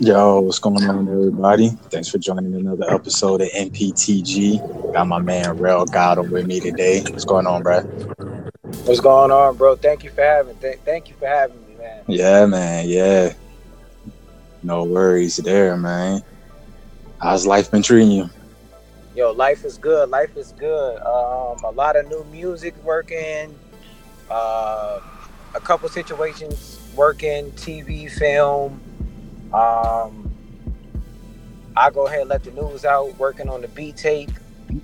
Yo, what's going on, everybody? Thanks for joining another episode of NPTG. Got my man Rel Gotham with me today. What's going on, bro? What's going on, bro? Thank you for having. Th- thank you for having me, man. Yeah, man. Yeah. No worries there, man. How's life been treating you? Yo, life is good. Life is good. Um, a lot of new music working. Uh, a couple situations working. TV, film. Um, I go ahead and let the news out. Working on the beat tape.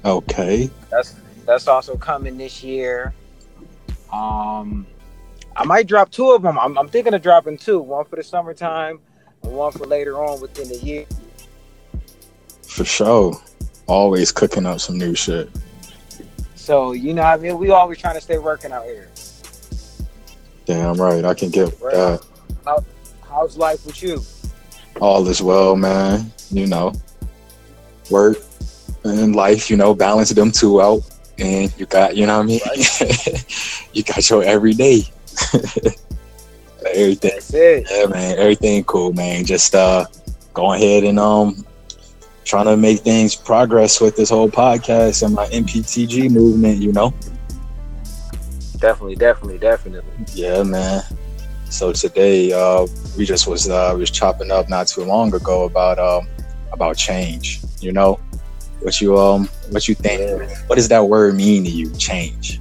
Okay. That's that's also coming this year. Um, I might drop two of them. I'm, I'm thinking of dropping two. One for the summertime, and one for later on within the year. For sure. Always cooking up some new shit. So you know, I mean, we always trying to stay working out here. Damn right. I can get Right. that. How, how's life with you? All is well, man. You know, work and life, you know, balance them two out. And you got, you know what I mean? you got your everyday. Everything. That's it. Yeah, man. Everything cool, man. Just uh going ahead and um trying to make things progress with this whole podcast and my MPTG movement, you know? Definitely, definitely, definitely. Yeah, man. So today, uh, we just was uh, was chopping up not too long ago about um about change. You know, what you um what you think? What does that word mean to you? Change.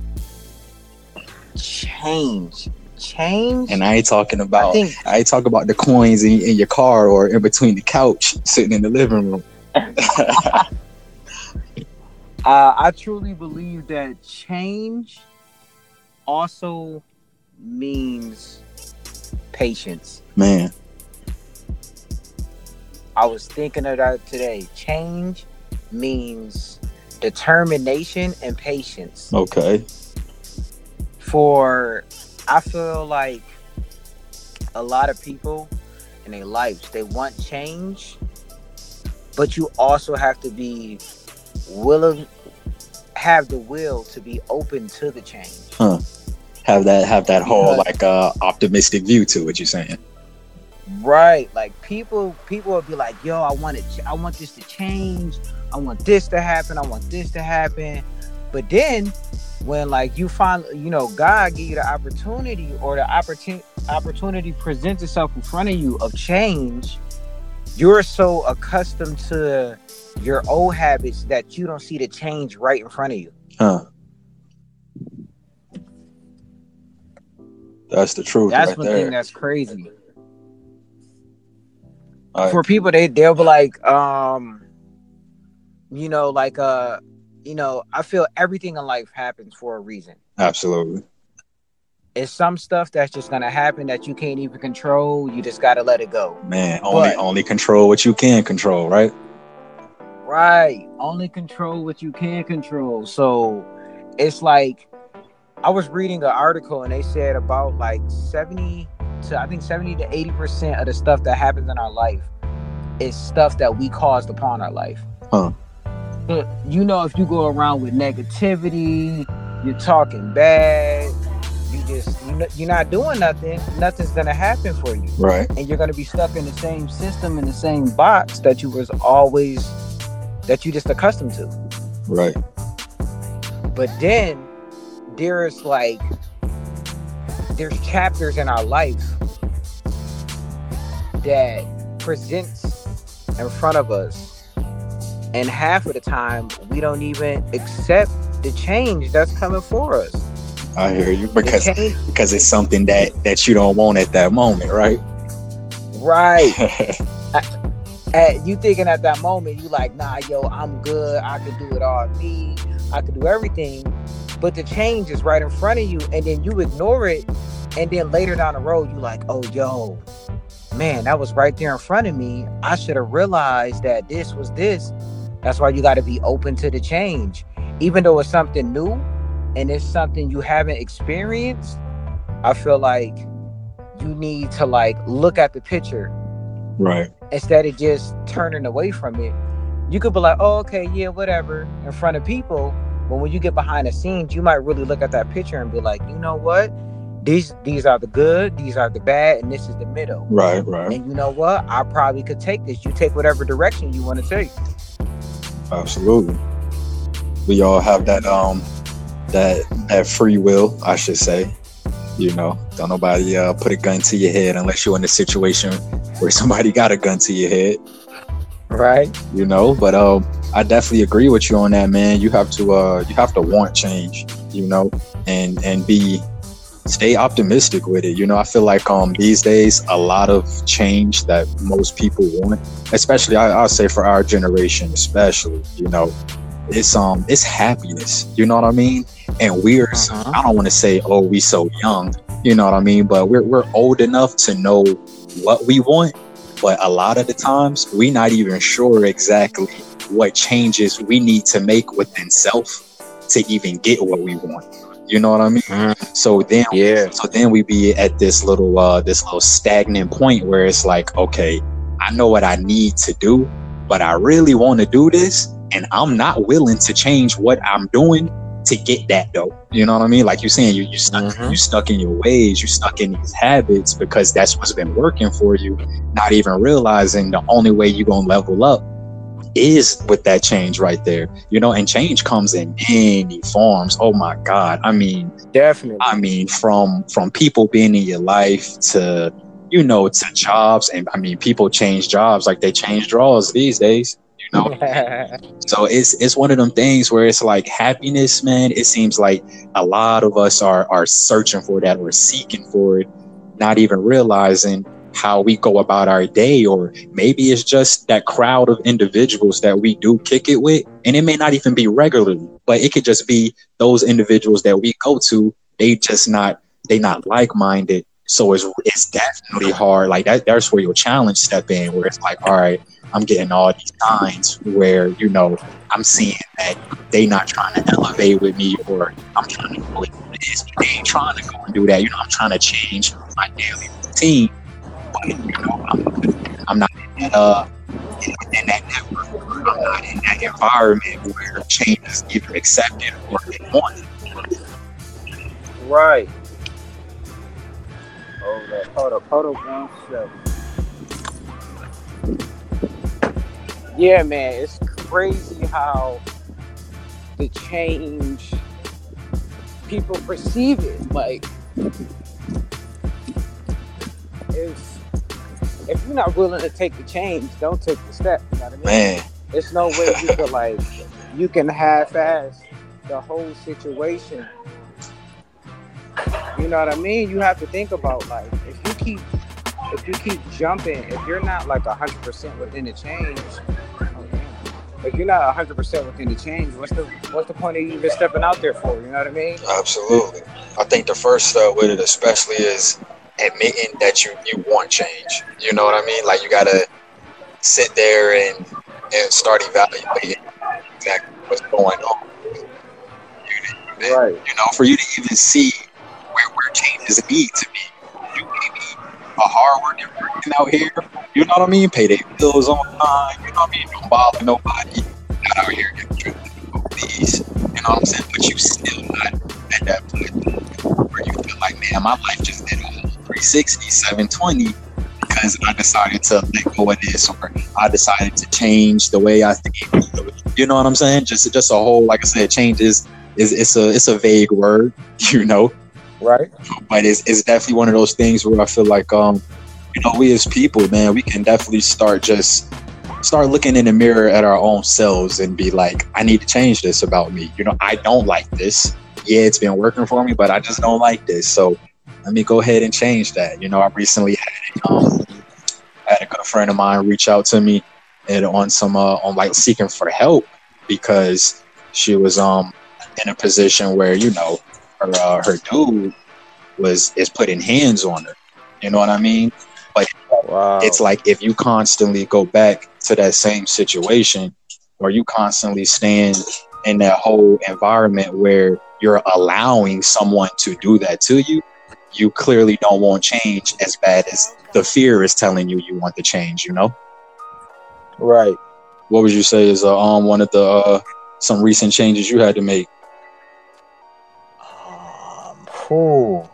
Change, change. And I ain't talking about I think I ain't talking about the coins in, in your car or in between the couch sitting in the living room. uh, I truly believe that change also means patience. man, I was thinking of that today. Change means determination and patience. okay. For I feel like a lot of people in their lives they want change, but you also have to be willing, have the will to be open to the change. Have that have that whole Because- like uh optimistic view to what you're saying. Right. Like people people will be like, yo, I want it I want this to change. I want this to happen. I want this to happen. But then when like you find you know, God give you the opportunity or the opportunity opportunity presents itself in front of you of change, you're so accustomed to your old habits that you don't see the change right in front of you. Huh. That's the truth That's right one there. thing that's crazy. All for people they they'll be like um you know like uh you know i feel everything in life happens for a reason Absolutely. It's some stuff that's just gonna happen that you can't even control. You just gotta let it go. Man, only But- only control what you can control, right? right. Only control what you can control. So it's like i was reading an article and they said about like 70 to i think 70 to 80 percent of the stuff that happens in our life is stuff that we caused upon our life. Huh. But you know if you go around with negativity you're talking bad just you know, you're not doing nothing nothing's gonna happen for you Right. and you're gonna be stuck in the same system in the same box that you was always that you just accustomed to Right. but then there's like there's chapters in our life that presents in front of us and half of the time we don't even accept the change that's coming for us I hear you. Because change- because it's something that that you don't want at that moment, right? right. At you thinking at that moment you like nah yo i'm good. I can do it all. Me i can do everything. But the change is right in front of you and then you ignore it. And then later down the road you like oh yo man that was right there in front of me. I should have realized that this was this. That's why you got to be open to the change. Even though it's something new and it's something you haven't experienced i feel like you need to like look at the picture right. instead of just turning away from it. You could be like, oh, okay, yeah, whatever, in front of people. But when you get behind the scenes, you might really look at that picture and be like, you know what? These these are the good, these are the bad, and this is the middle. Right, right. And you know what? I probably could take this. You take whatever direction you want to take. Absolutely. We all have that um that that free will, I should say. You know, don't nobody uh, put a gun to your head unless you're in a situation where somebody got a gun to your head. Right. You know, but um I definitely agree with you on that, man. You have to uh you have to want change, you know, and and be stay optimistic with it. You know, I feel like um these days a lot of change that most people want, especially I, I'll say for our generation, especially, you know, it's um it's happiness. You know what I mean? And we're Uh-huh. I don't want to say oh we so young, you know what I mean, but we're we're old enough to know what we want, but a lot of the times we're not even sure exactly what changes we need to make within self to even get what we want. You know what I mean? So then Yeah. so then we be at this little uh this little stagnant point where it's like, okay, I know what I need to do, but I really want to do this and I'm not willing to change what I'm doing to get that though. You know what I mean? Like you're saying, you you stuck Mhm. you stuck in your ways, you stuck in these habits because that's what's been working for you, not even realizing the only way you're gonna level up is with that change right there. You know, and change comes in many forms. Oh my God. I mean, Definitely. I mean, from from people being in your life to you know to jobs, and I mean, people change jobs like they change draws these days. You know, so it's it's one of them things where it's like happiness, man. It seems like a lot of us are are searching for that or seeking for it, not even realizing how we go about our day, or maybe it's just that crowd of individuals that we do kick it with, and it may not even be regularly, but it could just be those individuals that we go to. They just not they not like minded, so it's it's definitely hard. Like that, that's where your challenge step in, where it's like, all right, I'm getting all these signs where you know I'm seeing that they not trying to elevate with me, or I'm trying to go this, they ain't trying to go and do that. You know, I'm trying to change my daily routine, but you know, I'm, I'm not in that uh in that network. I'm not in that environment where change is either accepted or they want. Right. Hold up, hold up, hold up one second. Yeah, man, it's crazy how the change people perceive it. Like, if if you're not willing to take the change, don't take the step. You know what I mean? Man, There's no way you could like you can half-ass the whole situation. You know what I mean? You have to think about like if you keep if you keep jumping, if you're not like hundred percent within the change. If you're not hundred percent within the change, what's the what's the point of you even stepping out there for? You know what I mean? Absolutely. I think the first step with it, especially, is admitting that you you want change. You know what I mean? Like you gotta sit there and and start evaluating exactly what's going on. You, Right. you know, for you to even see where where changes need to be. A hard working out here. You know what I mean? Pay their bills on time. You know what I mean? Don't bother nobody. Not out here getting tripped these. You know what I'm saying? But you still not at that point where you feel like, man, my life just did a whole 360, 720 because I decided to let go of this or I decided to change the way I think. You know what I'm saying? Just just a whole, like I said, change is is it's a it's a vague word, you know, Right. but it's it's definitely one of those things where I feel like um, you know, we as people, man, we can definitely start just start looking in the mirror at our own selves and be like, I need to change this about me. You know, I don't like this. Yeah, it's been working for me, but I just don't like this. So let me go ahead and change that. You know, I recently had um, I had a good friend of mine reach out to me and on some uh, on like seeking for help because she was um in a position where you know her uh, her dude was is putting hands on her. You know what I mean? Wow. It's like if you constantly go back to that same situation, or you constantly stand in that whole environment where you're allowing someone to do that to you, you clearly don't want change as bad as the fear is telling you you want the change. You know, right. what would you say is uh, um one of the uh, some recent changes you had to make? Cool.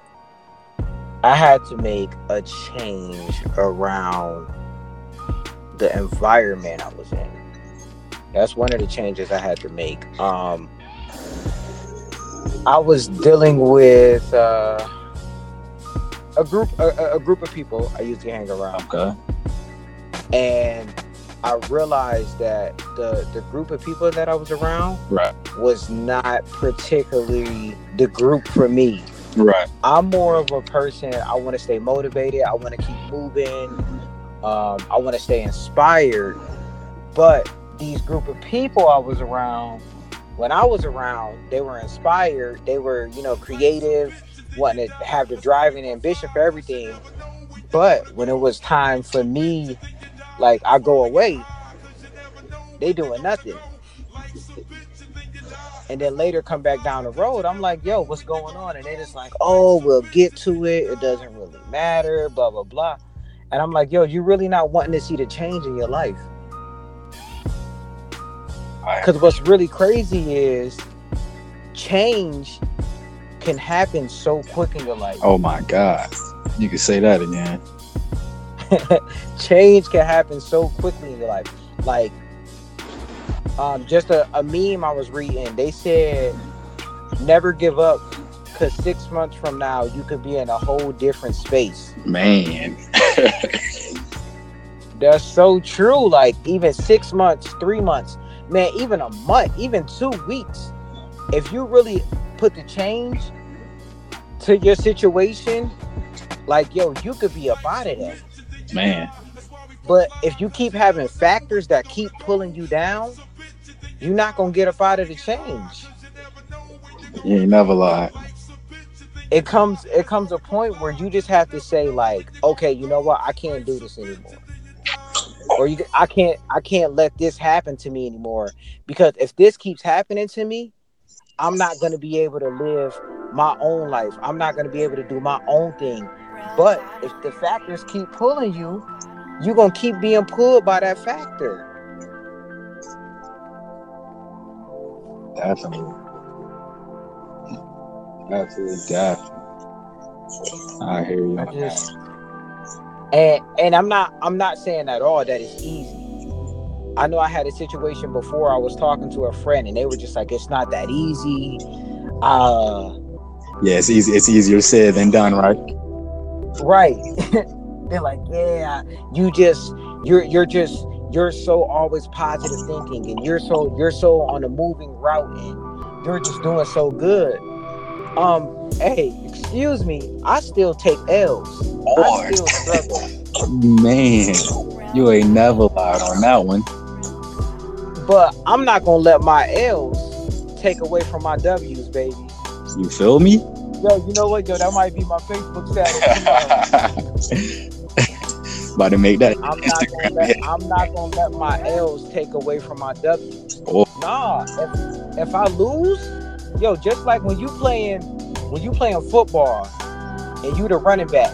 I had to make a change around the environment I was in. That's one of the changes I had to make. Um, I was dealing with uh, a group a, a group of people I used to hang around. Okay. And I realized that the the group of people that I was around Right. was not particularly the group for me. Right. I'm more of a person. I want to stay motivated. I want to keep moving. Um, I want to stay inspired. But these group of people I was around, when I was around, they were inspired. They were, you know, creative, wanting to have the drive and ambition for everything. But when it was time for me, like I go away, they doing nothing. And then later come back down the road, I'm like, yo, what's going on? And they just like, oh, we'll get to it. It doesn't really matter, blah, blah, blah. And I'm like, yo, you're really not wanting to see the change in your life. Because what's really crazy is change can happen so quick in your life. Oh my God. You can say that again. change can happen so quickly in your life. Like, um, just a, a meme I was reading, they said, never give up because six months from now, you could be in a whole different space. Man. That's so true. Like, even six months, three months, man, even a month, even two weeks, if you really put the change to your situation, like, yo, you could be up out of that. Man. But if you keep having factors that keep pulling you down, you're not gonna get up out of the change. You ain't never lie. It comes it comes a point where you just have to say like, okay, you know what, I can't do this anymore. Or you I can't I can't let this happen to me anymore. Because if this keeps happening to me, I'm not gonna be able to live my own life. I'm not gonna be able to do my own thing. But if the factors keep pulling you, you're gonna keep being pulled by that factor. Definitely. Absolutely, definitely. I hear you. I just and and I'm not I'm not saying at all that it's easy. I know I had a situation before I was talking to a friend and they were just like it's not that easy. Uh Yeah, it's easy. It's easier said than done, right? right. They're like, yeah, you just you're you're just you're so always positive thinking and you're so you're so on a moving route and you're just doing so good. Um, hey, excuse me, I still take L's. I still struggle. Man, you ain't never lied on that one. But I'm not gonna let my L's take away from my W's, baby. You feel me? Yo, you know what? Yo, that might be my Facebook status. About to make that I'm not gonna let. I'm not gonna let my L's take away from my W's. Oh. Nah, if, if I lose, yo, just like when you playing when you playing football and you the running back,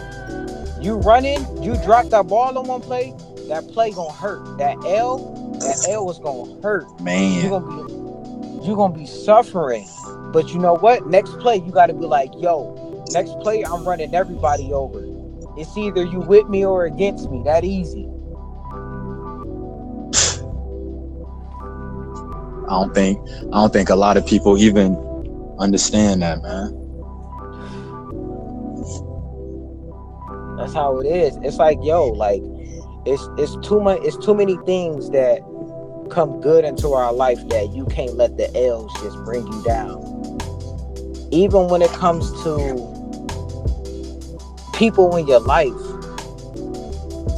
you running, you drop that ball on one play, that play gonna hurt. That L, that L was gonna hurt. You're Man, gonna be you're gonna be suffering. But you know what? Next play, you gotta be like, yo, next play, I'm running everybody over. It's either you with me or against me. That easy. I don't think I don't think a lot of people even understand that, man. That's how it is. It's like, yo, like it's it's too much it's too many things that come good into our life that you can't let the L's just bring you down. Even when it comes to people in your life.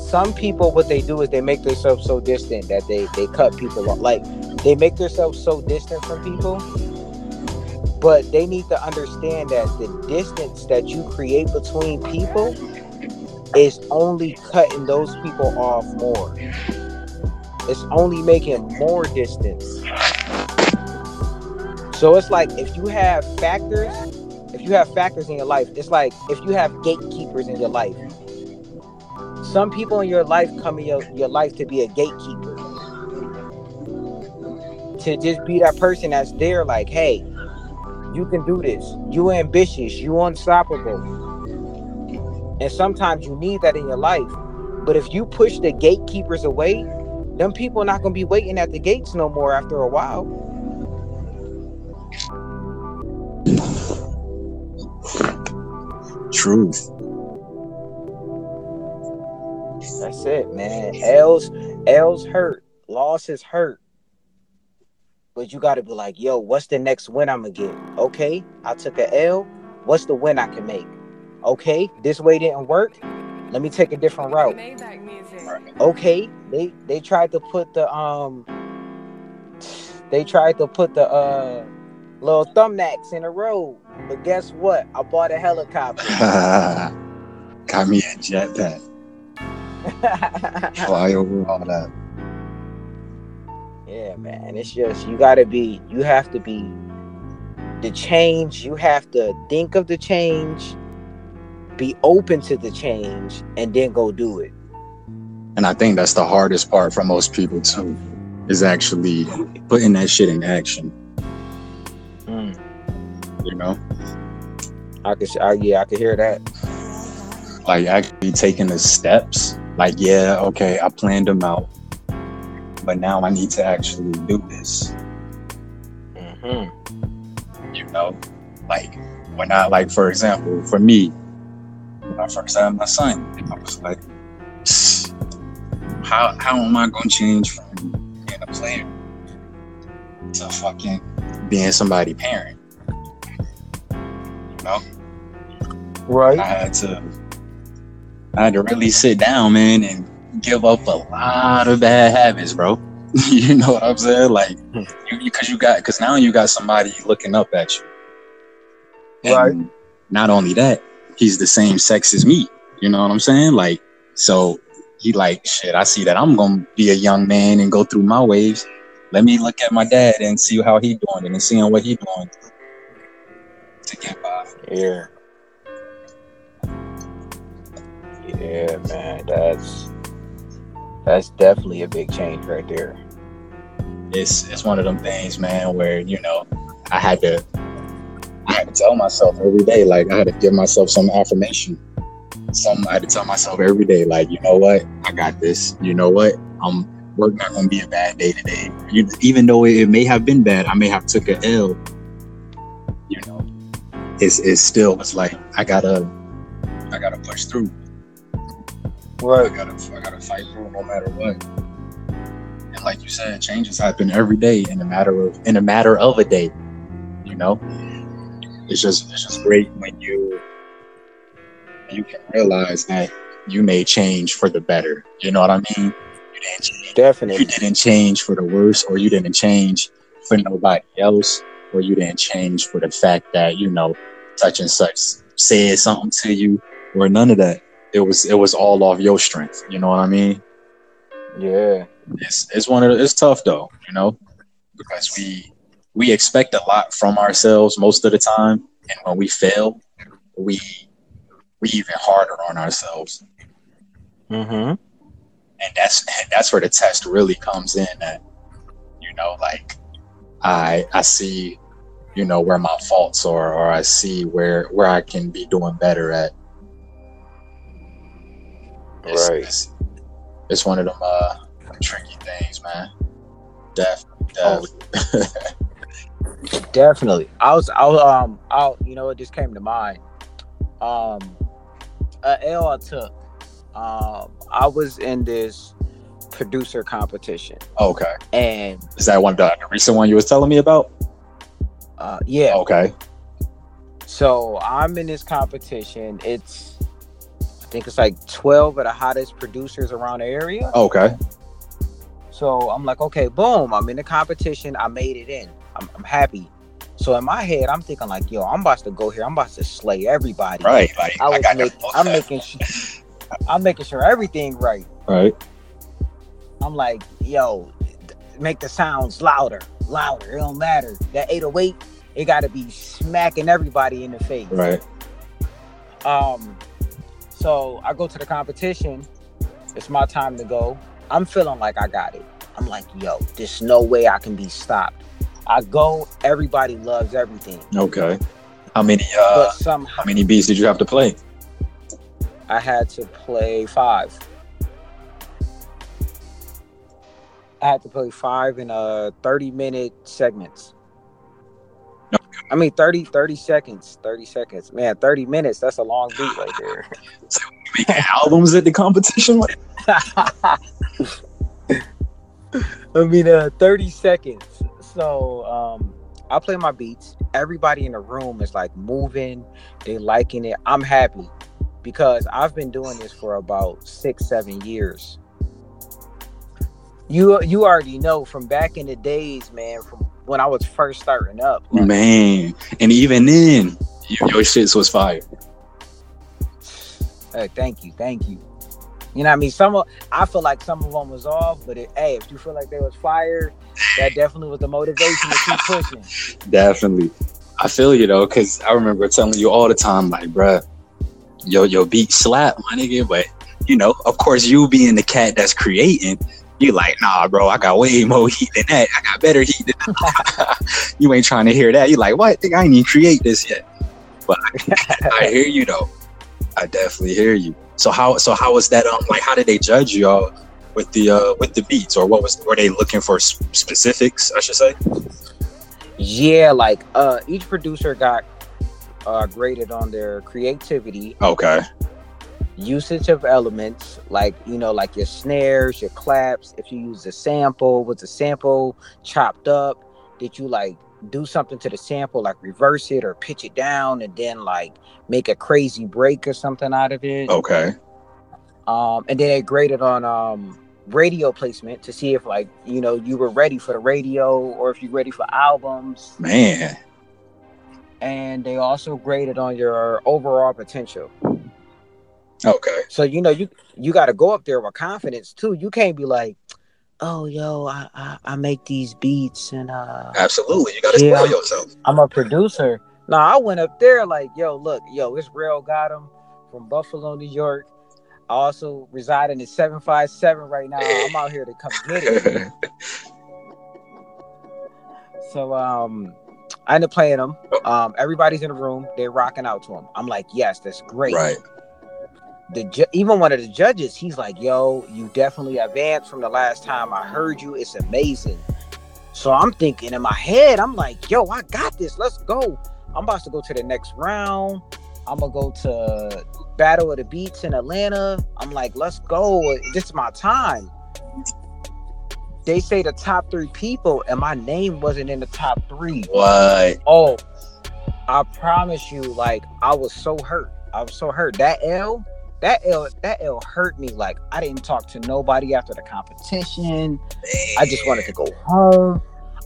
Some people what they do is they make themselves so distant that they they cut people off. Like they make themselves so distant from people. But they need to understand that the distance that you create between people is only cutting those people off more. It's only making more distance. So it's like if you have factors, you have factors in your life, it's like if you have gatekeepers in your life. Some people in your life come in your, your life to be a gatekeeper. To just be that person that's there, like, hey, You can do this. You ambitious. You unstoppable. And sometimes you need that in your life. But if you push the gatekeepers away, them people are not gonna be waiting at the gates no more after a while. Truth. That's it, man. L's L's hurt. Loss is hurt. But you gotta be like, yo, what's the next win I'm gonna get? Okay, I took a L. What's the win I can make? Okay, this way didn't work. Let me take a different route. Okay, they they tried to put the um they tried to put the uh little thumbnacks in the road. But guess what? I bought a helicopter. Got me a jetpack. Fly over all that. Yeah, man. It's just you gotta be you have to be the change, you have to think of the change, be open to the change, and then go do it. And I think that's the hardest part for most people too, is actually putting that shit in action. Know? I could I, yeah, I could hear that. Like actually taking the steps. Like, yeah, okay, I planned them out. But now I need to actually do this. Mm-hmm. You know? Like when I like for example, for me, when I first had my son, I was like, how how am I gonna change from being a player to fucking being somebody parent? You know? Right. I had to I had to really sit down, man, and give up a lot of bad habits, bro. you know what I'm saying? Like, you because you, got because now you got somebody looking up at you. And Right. Not only that, he's the same sex as me. You know what I'm saying? Like, so he like shit. I see that I'm gonna be a young man and go through my waves. Let me look at my dad and see how he doing it and seeing what he doing to get by. Yeah. Yeah, man. That's that's definitely a big change right there. it's it's one of them things, man, where you know I had to I had to tell myself every day, like I had to give myself some affirmation. Some I had to tell myself every day, like you know what, I got this. You know what, I'm work not gonna be a bad day today. You, even though it, it may have been bad, I may have took a L. It's it's still it's like I gotta I gotta push through. I gotta I gotta fight through no matter what. And like you said, changes happen every day in a matter of in a matter of a day. You know, it's just it's just great when you you can realize that you may change for the better. You know what I mean? You didn't change, you didn't change for the worse, or you didn't change for nobody else, or you didn't change for the fact that you know such and such said something to you, or none of that. It was it was all off your strength. You know what I mean? Yeah. it's it's one of the, it's tough though, you know, because we we expect a lot from ourselves most of the time, and when we fail, we we even harder on ourselves, Mm-hmm. and that's that's where the test really comes in. That you know, like I I see, you know, where my faults are, or I see where where I can be doing better at. It's, Right. It's, it's one of them uh tricky things, man. Def, Oh. def. Definitely. I was I was um I you know it just came to mind. Um a L I took. Um I was in this producer competition Okay. and Is that one the, the recent one you was telling me about? Uh yeah. Okay. So I'm in this competition. It's I think it's like 12 of the hottest producers around the area. Okay. So I'm like, okay, boom, I'm in the competition. I made it in. I'm, I'm happy. So in my head, I'm thinking like, yo, I'm about to go here. I'm about to slay everybody. Right. Like I I, was make, I'm making su- I'm making sure everything right. right. I'm like, yo, make the sounds louder, louder. It don't matter. That 808, it got to be smacking everybody in the face. Right. Um, so I go to the competition. It's my time to go. I'm feeling like I got it. I'm like, yo, there's no way I can be stopped. I go, everybody loves everything. Okay. How many uh but somehow how many beats did you have to play? I had to play five. I had to play five in uh 30 minute segments. I mean 30 30 seconds, 30 seconds. Man, 30 minutes, that's a long beat right there. Making albums at the competition? I mean, uh, 30 seconds. So um, I play my beats. Everybody in the room is like moving, they liking it. I'm happy because I've been doing this for about six, seven years. You you already know from back in the days, man, from when I was first starting up. like, man. And even then, your, your shits was fire. Hey, thank you, thank you. You know what I mean? Some of I feel like some of them was off, but it, hey, if you feel like they was fired, that definitely was the motivation to keep pushing. Definitely. I feel you though, because I remember telling you all the time, like, bruh, yo, yo, beat slap, my nigga. But you know, of course, you being the cat that's creating, you like, nah, bro, I got way more heat than that. I got better heat than that. you ain't trying to hear that. You like, what? Think I ain't even create this yet. But I, I hear you though. I definitely hear you. So how so how was that um like how did they judge y'all with the uh with the beats or what was were they looking for specifics I should say? Yeah, like uh each producer got uh graded on their creativity, Okay. Usage of elements, like you know, like your snares, your claps. If you use a sample, was the sample chopped up? Did you like do something to the sample, like reverse it or pitch it down and then like make a crazy break or something out of it? Okay. um, and then they graded on um, radio placement to see if like you know you were ready for the radio or if you're ready for albums Man. and they also graded on your overall potential Okay. so you know you you got to go up there with confidence too you can't be like oh yo i i, I make these beats and uh Absolutely. You gotta Yeah. spoil yourself. i'm a producer no i went up there like yo look yo it's Rel Gotham from buffalo new york I also reside in the 757 right now. I'm out here to come get it. So um I end up playing them. Um everybody's in the room, they're rocking out to him. I'm like, yes, that's great. right. The ju- even one of the judges, he's like, yo, you definitely advanced from the last time I heard you. It's amazing. So I'm thinking in my head, I'm like, yo, I got this. Let's go. I'm about to go to the next round. I'm gonna go to Battle of the Beats in Atlanta. I'm like, let's go. This is my time. They say the top three people, and my name wasn't in the top three. What? Oh, I promise you, like I was so hurt. I was so hurt. That L, that L, that L hurt me. Like I didn't talk to nobody after the competition. I just wanted to go home.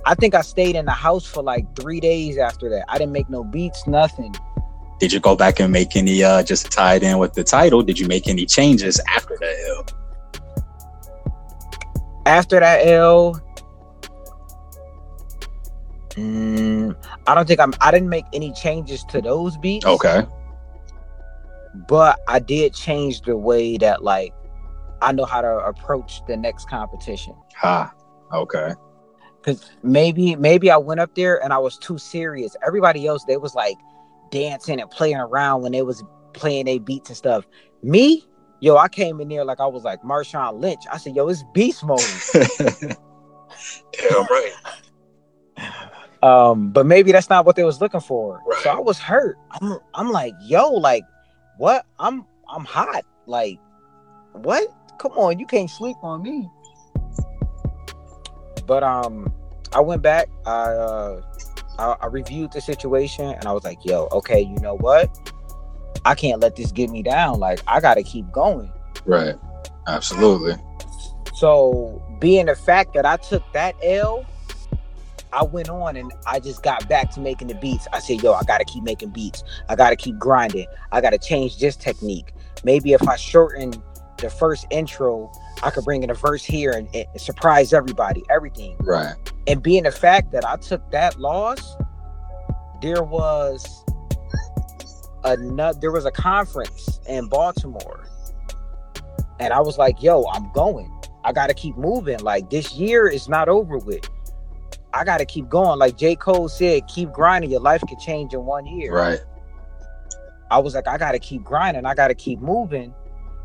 I think I stayed in the house for like three days after that. I didn't make no beats, nothing. Did you go back and make any uh just to tie it in with the title? Did you make any changes after that L? After that L, mm, I don't think I'm. I didn't make any changes to those beats. Okay. But I did change the way that like I know how to approach the next competition. Ha. Okay. Cause maybe maybe I went up there and I was too serious. Everybody else they was like dancing and playing around when they was playing their beats and stuff. Me, yo, I came in there like I was like Marshawn Lynch. I said, yo, it's beast mode. Damn right. um, but maybe that's not what they was looking for. So I was hurt. I'm I'm like, yo, like what? I'm I'm hot. Like, what? Come on, you can't sleep on me. But um, I went back. I uh, I, I reviewed the situation, and I was like, yo, okay, you know what? I can't let this get me down. Like, I got to keep going. Right. Absolutely. So, being the fact that I took that L, I went on and I just got back to making the beats. I said, yo, I got to keep making beats. I got to keep grinding. I got to change this technique. Maybe if I shorten the first intro, I could bring in a verse here and, and surprise everybody, everything. Right. And being the fact that I took that loss, there was another, there was a conference in Baltimore. And I was like, yo, I'm going. I got to keep moving. Like this year is not over with. I gotta keep going. Like J. Cole said, keep grinding. Your life could change in one year. Right. I was like, I gotta keep grinding. I gotta keep moving.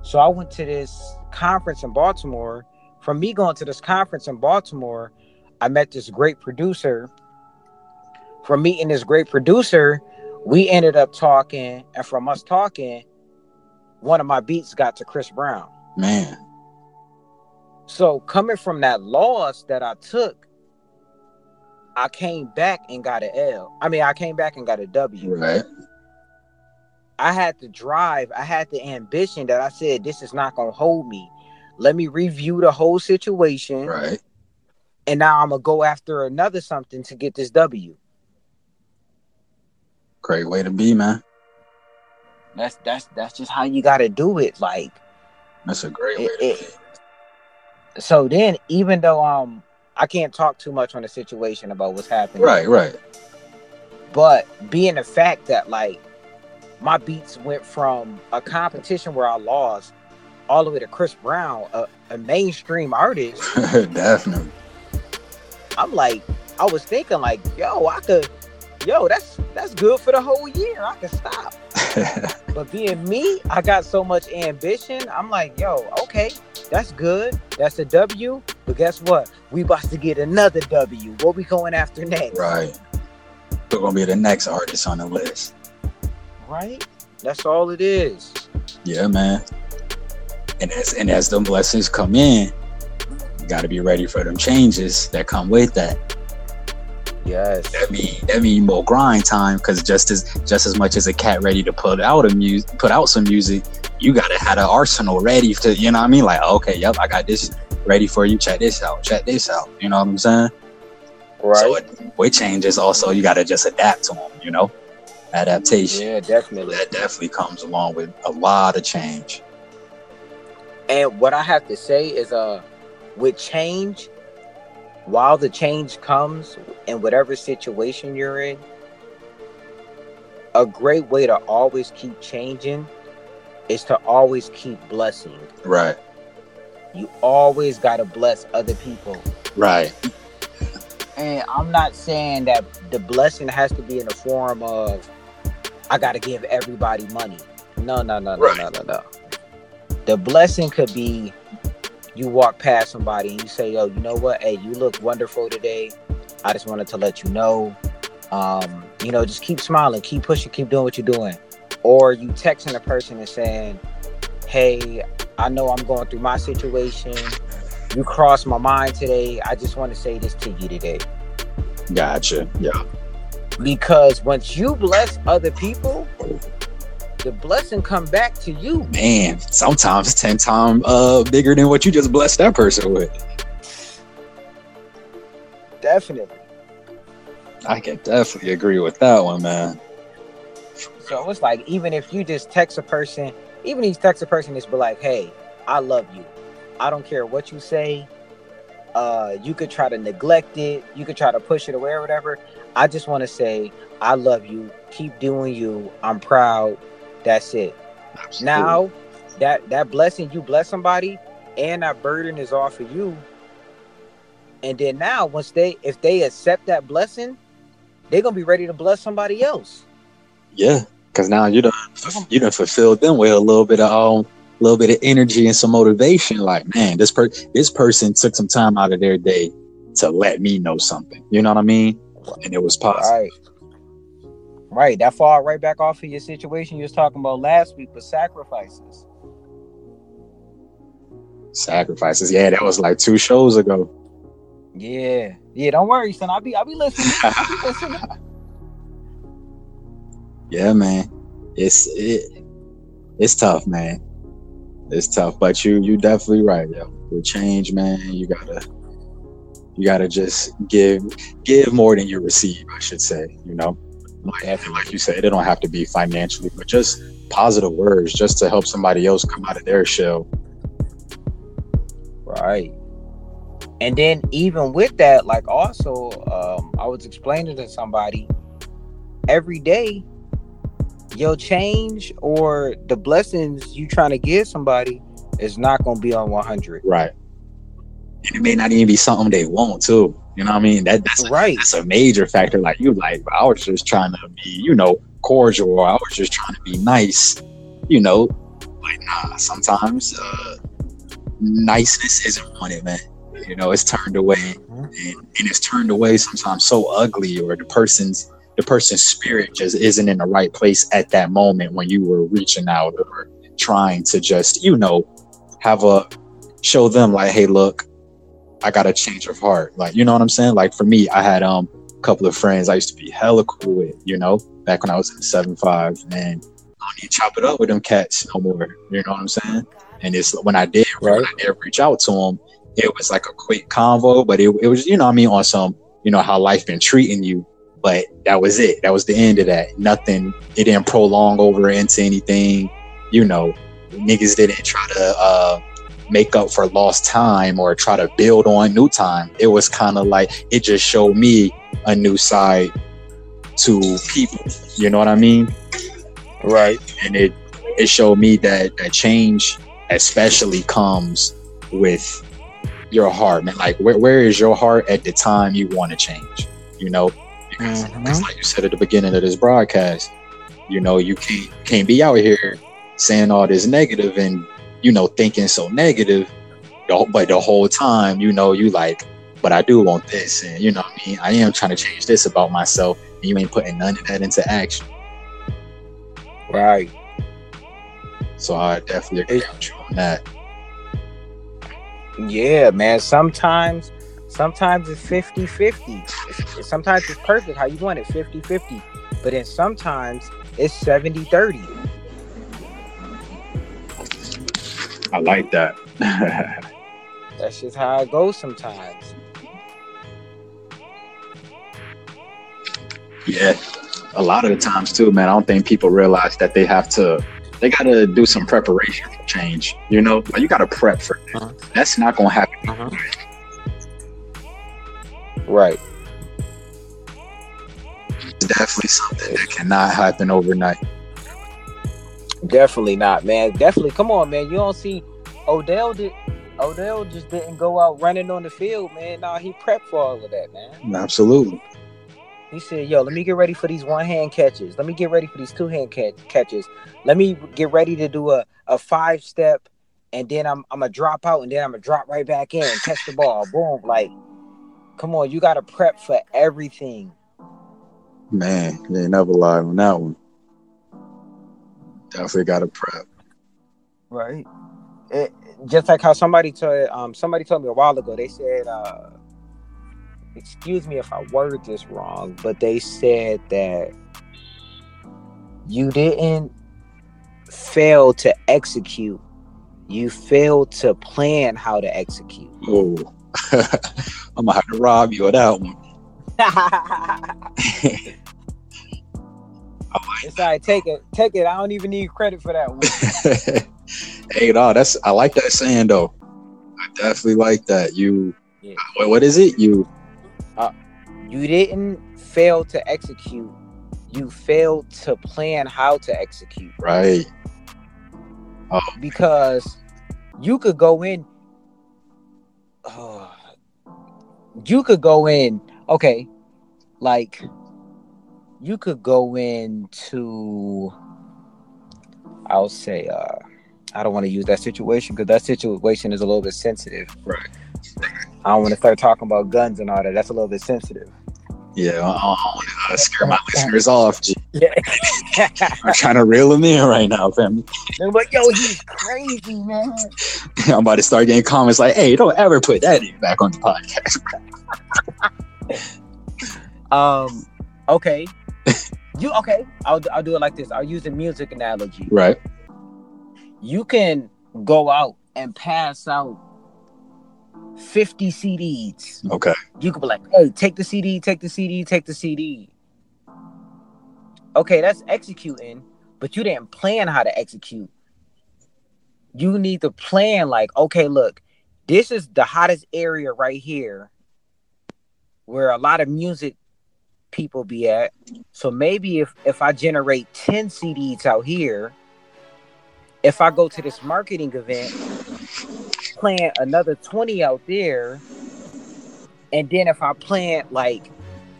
So I went to this conference in Baltimore. From me going to this conference in Baltimore, I met this great producer. From meeting this great producer, we ended up talking, and from us talking, one of my beats got to Chris Brown. Man. So coming from that loss that I took, I came back and got an L. I mean, I came back and got a W. Right. I had to drive, I had the ambition that I said, this is not gonna hold me. Let me review the whole situation. Right. And now I'm gonna go after another something to get this W. Great way to be, man. That's that's that's just how you gotta do it. Like That's a great way it, to it, so then even though um I can't talk too much on the situation about what's happening. Right, right. But being the fact that like my beats went from a competition where I lost all the way to Chris Brown, a, a mainstream artist, Definitely. I'm like, I was thinking like, yo, I could, yo, that's that's good for the whole year. I can stop. But being me, I got so much ambition. I'm like, yo, okay, that's good. That's a W. But guess what? We about to get another W. What we going after next? right. We're gonna be the next artist on the list. Right? That's all it is. Yeah, man. And as and as them blessings come in, you gotta be ready for them changes that come with that. Yes. That mean that mean more grind time because just as just as much as a cat ready to put out a music put out some music, you gotta have an arsenal ready to you know what I mean? Like, okay, yep, I got this ready for you. Check this out, check this out. You know what I'm saying? Right. So it, with changes also you gotta just adapt to them, you know? Adaptation. yeah, definitely. That definitely comes along with a lot of change. And what I have to say is, uh, with change, while the change comes in whatever situation you're in, a great way to always keep changing is to always keep blessing. Right. You always got to bless other people. Right. And I'm not saying that the blessing has to be in the form of I got to give everybody money. No, no, no, no, Right. no, no, no. The blessing could be you walk past somebody and you say, "Yo, you know what? Hey, you look wonderful today. I just wanted to let you know. Um, you know, just keep smiling, keep pushing, keep doing what you're doing." Or you texting a person and saying, "Hey, I know I'm going through my situation. You crossed my mind today. I just want to say this to you today." Gotcha. Yeah. because once you bless other people the blessing come back to you Man, sometimes ten times uh bigger than what you just blessed that person with. definitely I can definitely agree with that one, man. so it's like even if you just text a person even if you text a person be like hey i love you. I don't care what you say. Uh you could try to neglect it. You could try to push it away or whatever. I just want to say i love you. Keep doing you. I'm proud. That's it. Now that that blessing you bless somebody and that burden is off of you. And then now once they if they accept that blessing they're gonna be ready to bless somebody else. Yeah, because now you done you done fulfilled them with a little bit of um, little bit of energy and some motivation. Like, man, this per this person took some time out of their day to let me know something. You know what I mean? And it was positive. right right that fall right back off of your situation you was talking about last week with sacrifices Sacrifices. Yeah, that was like two shows ago. yeah yeah don't worry son i'll be i'll be listening I'll be listening. Yeah, man. It's it, it's tough, man. It's tough, but you you definitely right, yo. With change, man, you gotta you gotta just give give more than you receive, I should say. You know, like, like you said, it don't have to be financially, but just positive words, just to help somebody else come out of their shell. Right. And then even with that, like also, um, I was explaining to somebody every day, your change or the blessings you trying to give somebody is not gonna be on 100. Right. And it may not even be something they want too. You know what I mean? That that's right. that's a major factor. Like you, like I was just trying to be, you know, cordial. Or I was just trying to be nice, you know. But nah, sometimes uh, niceness isn't wanted, man. You know, it's turned away, Mm-hmm. and, and it's turned away sometimes so ugly, or the person's the person's spirit just isn't in the right place at that moment when you were reaching out or trying to just, you know, have a show them like, hey, look, I got a change of heart. Like, you know what I'm saying? Like for me, I had um a couple of friends I used to be hella cool with, you know, back when I was in seven five, and I don't need to chop it up with them cats no more. You know what I'm saying? And it's when I did, Right. when I did reach out to them, it was like a quick convo, but it, it was, you know, what I mean, on some, you know, how life been treating you. But that was it. That was the end of that. Nothing. It didn't prolong over into anything. You know, niggas didn't try to uh, make up for lost time or try to build on new time. It was kind of like it just showed me a new side to people. You know what I mean? Right. And it it showed me that that change, especially, comes with your heart, man. Like where where is your heart at the time you want to change? You know, because Mhm. it's like you said at the beginning of this broadcast. You know, you can't can't be out here saying all this negative and you know thinking so negative, but the whole time you know you like, but I do want this, and you know what I mean. I am trying to change this about myself, and you ain't putting none of that into action. Right. So I definitely agree with you on that. Yeah, man. Sometimes, sometimes it's 50 50. Sometimes it's perfect how you want it 50 50. But then sometimes it's 70 30. I like that. That's just how it goes sometimes. yeah, a lot of the times too, man. I don't think people realize that they have to. They got to do some preparation for change. You know, you got to prep for that. Uh-huh. That's not gonna happen. Right. It's definitely something that cannot happen overnight. Definitely not, man. Definitely. Come on, man. You don't see Odell did. Odell just didn't go out running on the field, man. Nah, he prepped for all of that, man. Absolutely. He said, "Yo, let me get ready for these one hand catches. Let me get ready for these two hand catch- catches. Let me get ready to do a, a five step, and then I'm I'm gonna drop out, and then I'm gonna drop right back in, and catch the ball. Boom! Like, come on, you gotta prep for everything. Man, they never lied on that one. Definitely got to prep. Right. It, just like how somebody told um somebody told me a while ago. They said, uh, excuse me if I word this wrong, but they said that you didn't fail to execute. You failed to plan how to execute. Oh, I'm gonna have to rob you of that one. it's all right. Take it. Take it. I don't even need credit for that one. hey, no, that's I like that saying though. I definitely like that. You, Yeah. what, what is it? You, You didn't fail to execute. You failed to plan how to execute. right? because you could go in uh, you could go in okay like you could go into i'll say uh i don't want to use that situation because that situation is a little bit sensitive Right. i don't want to start talking about guns and all that that's a little bit sensitive Yeah, I, I don't want to uh, scare my listeners off. Yeah I'm trying to reel them in right now, family. they're like yo he's crazy man I'm about to start getting comments like, "Hey, don't ever put that in back on the podcast." um okay you okay I'll, I'll do it like this i'll use a music analogy right? you can go out and pass out 50 CDs. Okay. You could be like, hey, take the CD, take the CD, take the CD. Okay, that's executing, but you didn't plan how to execute. You need to plan, like, okay, look, this is the hottest area right here where a lot of music people be at. So maybe if if I generate 10 CDs out here, if I go to this marketing event, plant another 20 out there, And then if I plant like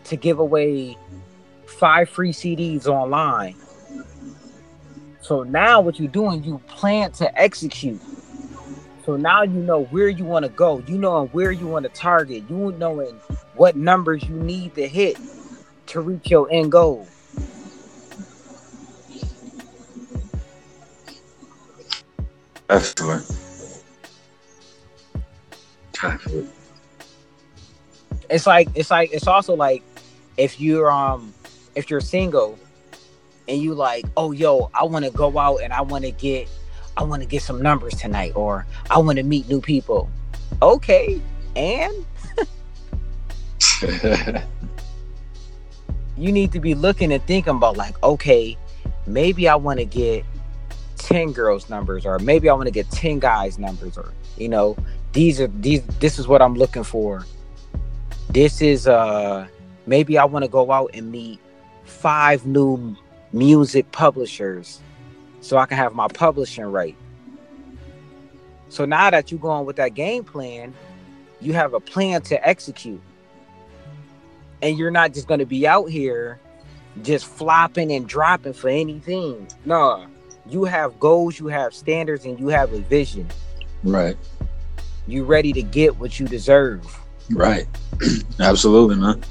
to give away five free CDs online. So now what you're doing, you plan to execute. So now you know where you want to go. You know where you want to target. You knowing what numbers you need to hit to reach your end goal. Definitely. Definitely. It's like it's like it's also like if you're um if you're single and you like, oh yo, I want to go out and I want to get I want to get some numbers tonight or I want to meet new people. Okay. And you need to be looking and thinking about like, okay, maybe I want to get 10 girls numbers or maybe I want to get 10 guys numbers or you know, these are these this is what I'm looking for. This is uh maybe I want to go out and meet five new music publishers so I can have my publishing right. So now that you're going with that game plan, you have a plan to execute. And you're not just going to be out here just flopping and dropping for anything. No, you have goals, you have standards, and you have a vision. Right. You ready to get what you deserve. Right. Absolutely, man.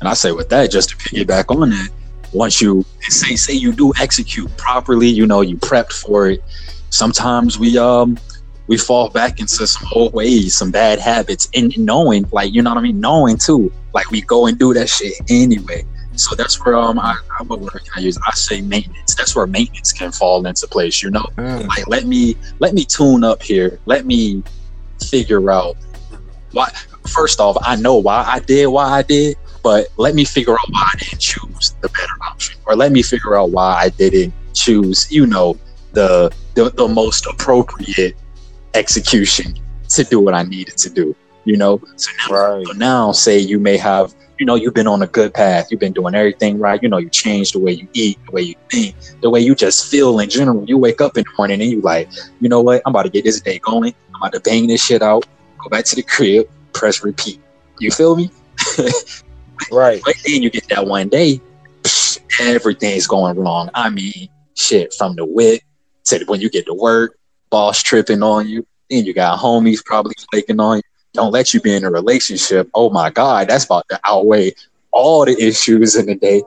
And I say with that, just to piggyback on that, once you say say you do execute properly, you know, you prepped for it. Sometimes we um we fall back into some old ways, some bad habits, and knowing, like you know what I mean, knowing too, like we go and do that shit anyway. So that's where um I, I what word can I use? I say maintenance. That's where maintenance can fall into place. You know, mm. like let me let me tune up here. Let me figure out why. First off, I know why I did why I did, but let me figure out why I didn't choose the better option, or let me figure out why I didn't choose, you know, the the, the most appropriate execution to do what I needed to do. You know, so now, right. so now say you may have, you know, you've been on a good path, you've been doing everything right. You know, you changed the way you eat, the way you think, the way you just feel in general. You wake up in the morning and you like, you know what? I'm about to get this day going. I'm about to bang this shit out. Go back to the crib, press repeat. You feel me? Right. But then you get that one day, everything's going wrong. I mean, shit, from the wit to when you get to work, boss tripping on you, then you got homies probably flaking on you. Don't let you be in a relationship. Oh my God, that's about to outweigh all the issues in the day,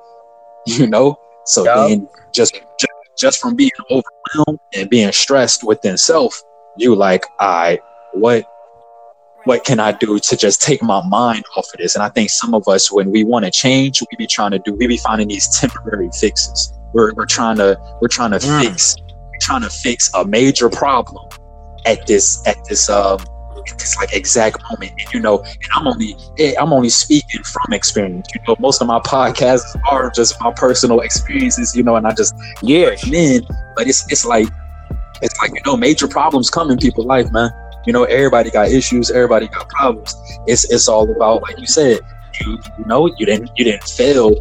you know? So yep. then just, just just from being overwhelmed and being stressed within self, you like, I what what can I do to just take my mind off of this? And I think some of us, when we want to change, we be trying to do, we be finding these temporary fixes. We're, we're trying to, we're trying to mm. fix, we're trying to fix a major problem at this, at this, um, this like exact moment. And, you know, and I'm only, eh, I'm only speaking from experience. You know, most of my podcasts are just my personal experiences, you know, and I just, yeah, in, but it's, it's like, it's like, you know, major problems come in people's life, man you know, everybody got issues, everybody got problems. It's it's all about, like you said, you you know, you didn't you didn't fail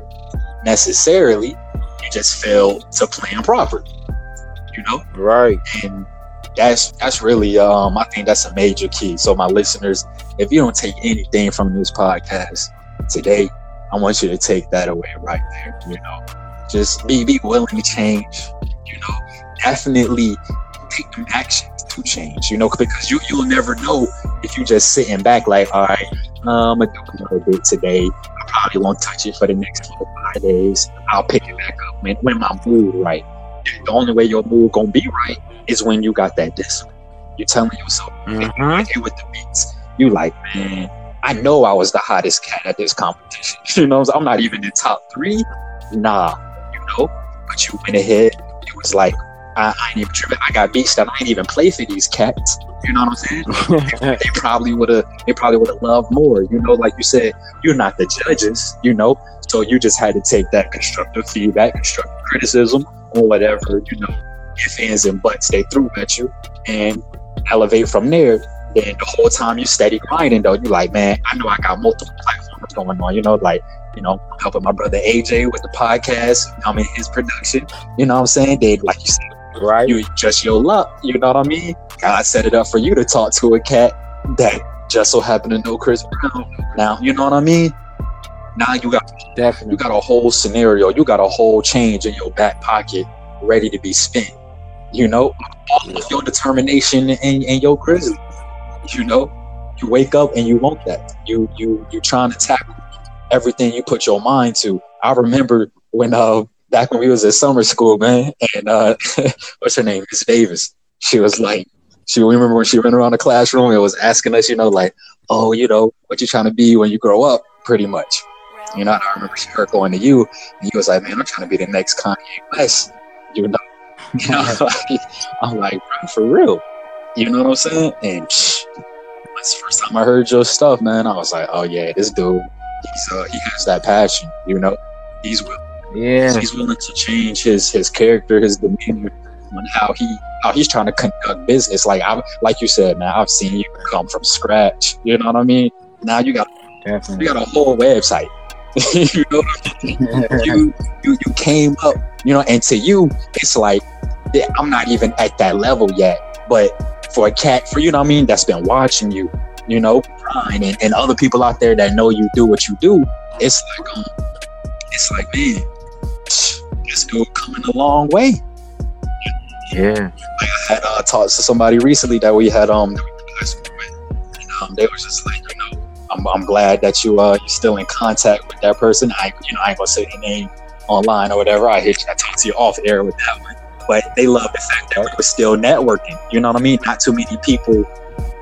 necessarily. You just failed to plan properly. You know? Right. And that's that's really um I think that's a major key. So my listeners, if you don't take anything from this podcast today, I want you to take that away right there. You know, just be be willing to change. You know, definitely take some action to change, you know, because you you'll never know if you just sitting back like, all right, um, I'm gonna do a little bit today. I probably won't touch it for the next four five days. I'll pick it back up when, when my mood right. The only way your mood gonna be right is when you got that discipline. You're telling yourself, mm-hmm. with the beats. You like, man, I know I was the hottest cat at this competition. you know, I'm not even in top three. Nah, you know, but you went ahead. It was like I, I ain't even tripping. I got beats that I ain't even play for these cats. You know what I'm saying? they probably would have. They probably would have loved more. You know, like you said, you're not the judges. You know, so you just had to take that constructive feedback, constructive criticism, or whatever. You know, your fans and butts they threw at you, and elevate from there. Then the whole time you steady grinding, though, you're like, man, I know I got multiple platforms going on. You know, like you know, helping my brother AJ with the podcast. I'm in his production. You know what I'm saying? They, like you said, Right. You just your luck. You know what I mean? God set it up for you to talk to a cat that just so happened to know Chris Brown. Now, you know what I mean? Now you got Definitely. you got a whole scenario, you got a whole change in your back pocket ready to be spent. You know, all of your determination and, and your grizzly. You know, you wake up and you want that. You you you trying to tackle everything you put your mind to. I remember when uh back when we was at summer school, man, and uh what's her name? Miss Davis. She was like she remember when she went around the classroom and was asking us, you know, like, oh, you know, what you trying to be when you grow up, pretty much. You know, and I remember her going to you, and you was like, "Man, I'm trying to be the next Kanye West." You know, you know like, I'm like, for real. You know what I'm saying? And psh, that's the first time I heard your stuff, man. I was like, "Oh yeah, this dude, he's uh, he has that passion." You know, he's will, Yeah. he's willing to change his his character, his demeanor, on how he how he's trying to conduct business. Like I, like you said, man, I've seen you come from scratch. You know what I mean? Now you got you got a whole website. you know what I mean? you you you came up, you know, and to you, it's like I'm not even at that level yet. But for a cat, for you know what I mean, that's been watching you, you know, Brian and, and other people out there that know you do what you do, it's like um, it's like man, this dude coming a long way. yeah. Like I had uh, talked to somebody recently that we had um that we went to high school with, and um they were just like you know I'm, I'm glad that you uh you're still in contact with that person. I you know I ain't gonna say their name online or whatever. I hit you, I talked to you off air with that one, but they love the fact that we're still networking. You know what I mean? Not too many people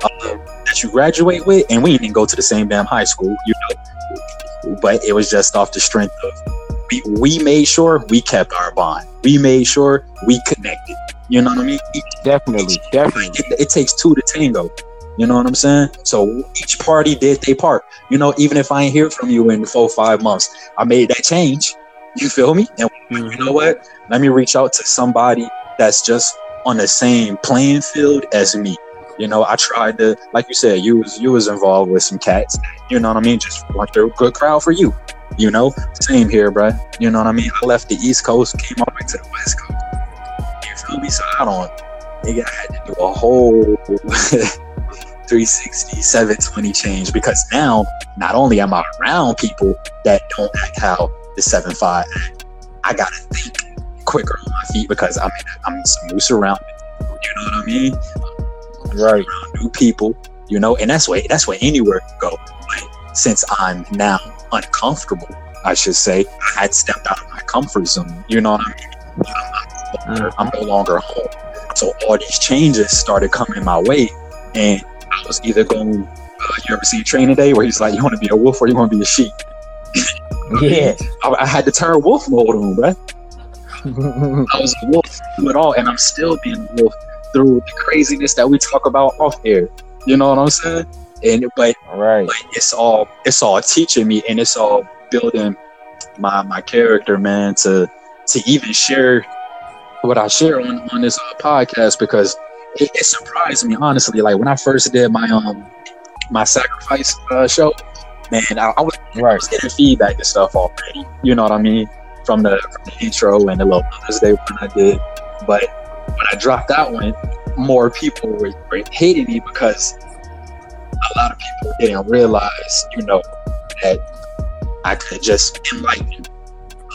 uh, that you graduate with, and we didn't go to the same damn high school. You know, but it was just off the strength of we, we made sure we kept our bond. We made sure we connected. You know what I mean? Definitely. Definitely. it, it takes two to tango. You know what I'm saying? So each party did their part. You know, even if I ain't hear from you in four five months, I made that change. You feel me? And you mm-hmm. know what? Let me reach out to somebody that's just on the same playing field as me. You know, I tried to, like you said, you was you was involved with some cats. You know what I mean? Just want a good crowd for you. You know, same here, bruh. You know what I mean? I left the East Coast, came all the way to the West Coast. You feel me? So I don't. Nigga, I had to do a whole 360, 720 change because now not only am I around people that don't act how the 7-5 act, I gotta think quicker on my feet because I'm I'm new surrounded. You know what I mean? Right. Around new people, you know, and that's where that's where anywhere you go. But since I'm now uncomfortable, I should say, I had stepped out of my comfort zone. You know what I mean? I'm, not, I'm no longer home. So all these changes started coming my way, and I was either going. Uh, you ever see Training Day where he's like, "You want to be a wolf or you want to be a sheep?" Yeah. I, I had to turn wolf mode on, bro. I was a wolf through it all, and I'm still being a wolf through the craziness that we talk about off air. You know what I'm saying? And but right. but it's all it's all teaching me, and it's all building my my character, man. To to even share what I share on on this uh, podcast because it, it surprised me honestly. Like when I first did my um my sacrifice uh, show, man, I, I was I was getting feedback and stuff already. You know what I mean? From the, from the intro and the little Mother's Day one I did. But when I dropped that one, more people were, were hating me because a lot of people didn't realize, you know, that I could just enlighten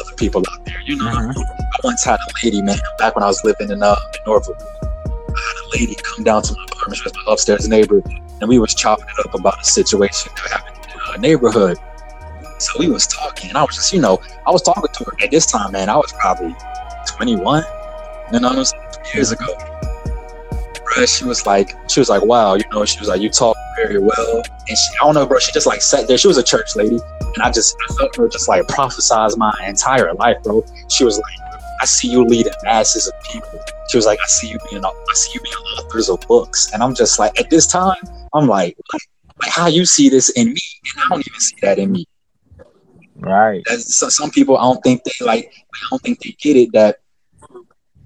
other people out there. You know, Mhm. I once had a lady, man, back when I was living in uh in Norfolk. I had a lady come down to my apartment, she was my upstairs neighbor, and we was chopping it up about a situation that happened in the neighborhood. So we was talking, and I was just, you know, I was talking to her at this time, man. I was probably 21, you know what I'm saying, years ago. Bruh, she was like, she was like, wow, you know, she was like, you talk very well, and she, I don't know, bro, she just like sat there. She was a church lady, and I just, I felt her just like prophesize my entire life, bro. She was like, I see you leading masses of people. She was like, I see you being, I see you being authors of books, and I'm just like, at this time, I'm like, what? like how you see this in me, and I don't even see that in me. Right. That's, so some people, I don't think they like, I don't think they get it that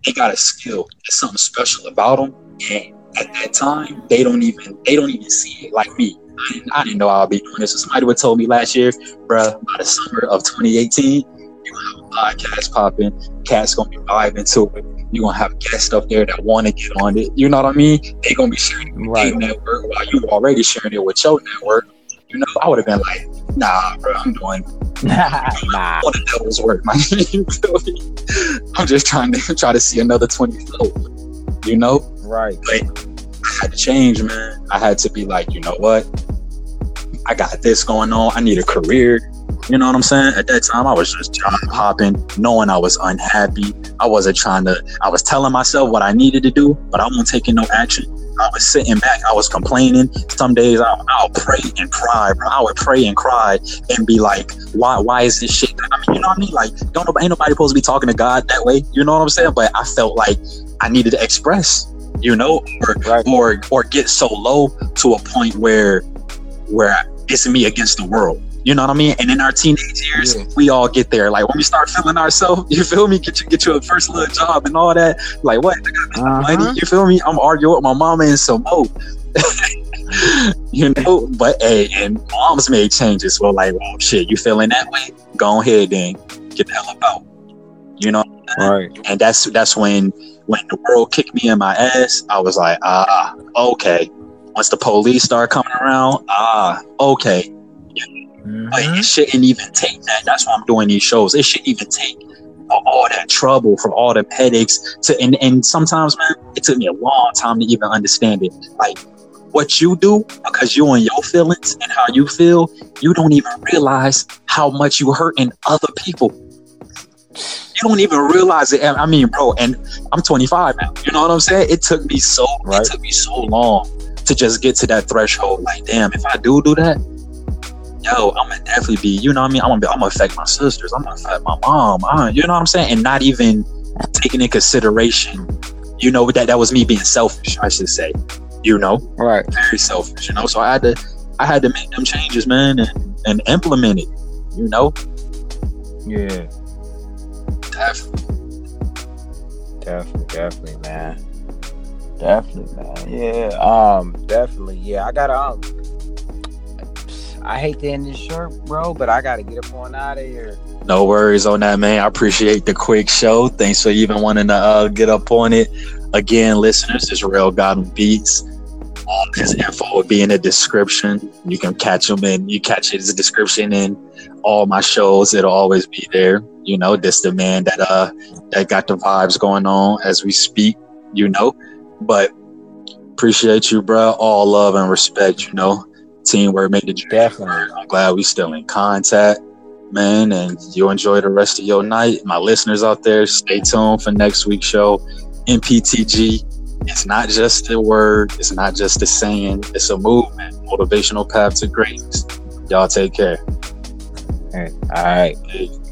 they got a skill. There's something special about them, and at that time, they don't even, they don't even see it like me. I didn't, I didn't know I'd be doing this. So somebody would told me last year, bruh, by the summer of 2018, you have a podcast popping, cats gonna be vibing to it. You're gonna have guests up there that want to get on it. You know what I mean? They gonna be sharing it with Right. their network while you already sharing it with your network. You know, I would have been like, nah, bro, I'm doing nah. all the devil's work, man. You feel me? I'm just trying to try to see another 20 flow. You know? Right. But I had to change, man. I had to be like, you know what? I got this going on. I need a career. You know what I'm saying? At that time, I was just job hopping, knowing I was unhappy. I wasn't trying to, I was telling myself what I needed to do, but I wasn't taking no action. I was sitting back, I was complaining. Some days I'll, I'll pray and cry, bro. I would pray and cry and be like, why, why is this shit? I mean, you know what I mean? Like, don't ain't nobody supposed to be talking to God that way. You know what I'm saying? But I felt like I needed to express, you know, or Right. or or get so low to a point where where it's me against the world. You know what I mean? And in our teenage years, Yeah. we all get there. Like when we start feeling ourselves, you feel me? Get you get you a first little job and all that. Like what? Uh-huh. money. You feel me? I'm arguing with my mama and some more. you know, but hey, and moms made changes. Well, like, oh shit, you feeling that way? Go ahead then, get the hell up out. You know, Right. and that's that's when when the world kicked me in my ass i was like ah okay. Once the police start coming around ah okay. But Mhm. it shouldn't even take that. That's why i'm doing these shows. It shouldn't even take all, that trouble from all the headaches to and, and sometimes man it took me a long time to even understand it. Like what you do because you and your feelings and how you feel you don't even realize how much you hurting other people you don't even realize it. I mean, bro, and I'm 25 now. You know what I'm saying? It took me so Right. it took me so long to just get to that threshold. Like, damn, if I do do that, yo, I'm gonna definitely be. You know what I mean? I'm gonna be. I'm gonna affect my sisters. I'm gonna affect my mom. I, you know what I'm saying? And not even taking in consideration. You know that that was me being selfish. I should say. You know, Right. very selfish. You know, so I had to I had to make them changes, man, and, and implement it. You know, Yeah. Definitely. Definitely, definitely, man. Definitely, man. Yeah, um, definitely. Yeah, I gotta um I hate to end this short, bro, but I gotta get up on out of here. No worries on that, man. I appreciate the quick show. Thanks for even wanting to uh, get up on it. Again, listeners, this Rel Gotham Beats. All this info will be in the description. You can catch them in. You catch it as a description in all my shows. It'll always be there. You know, this the man that uh that got the vibes going on as we speak. You know, but appreciate you, bro. All love and respect. You know, teamwork made the dream. Definitely. I'm glad we still in contact, man. And you enjoy the rest of your night. My listeners out there, stay tuned for next week's show. MPTG. It's not just a word. It's not just a saying. It's a movement. Motivational path to greatness. Y'all take care. All right. Peace.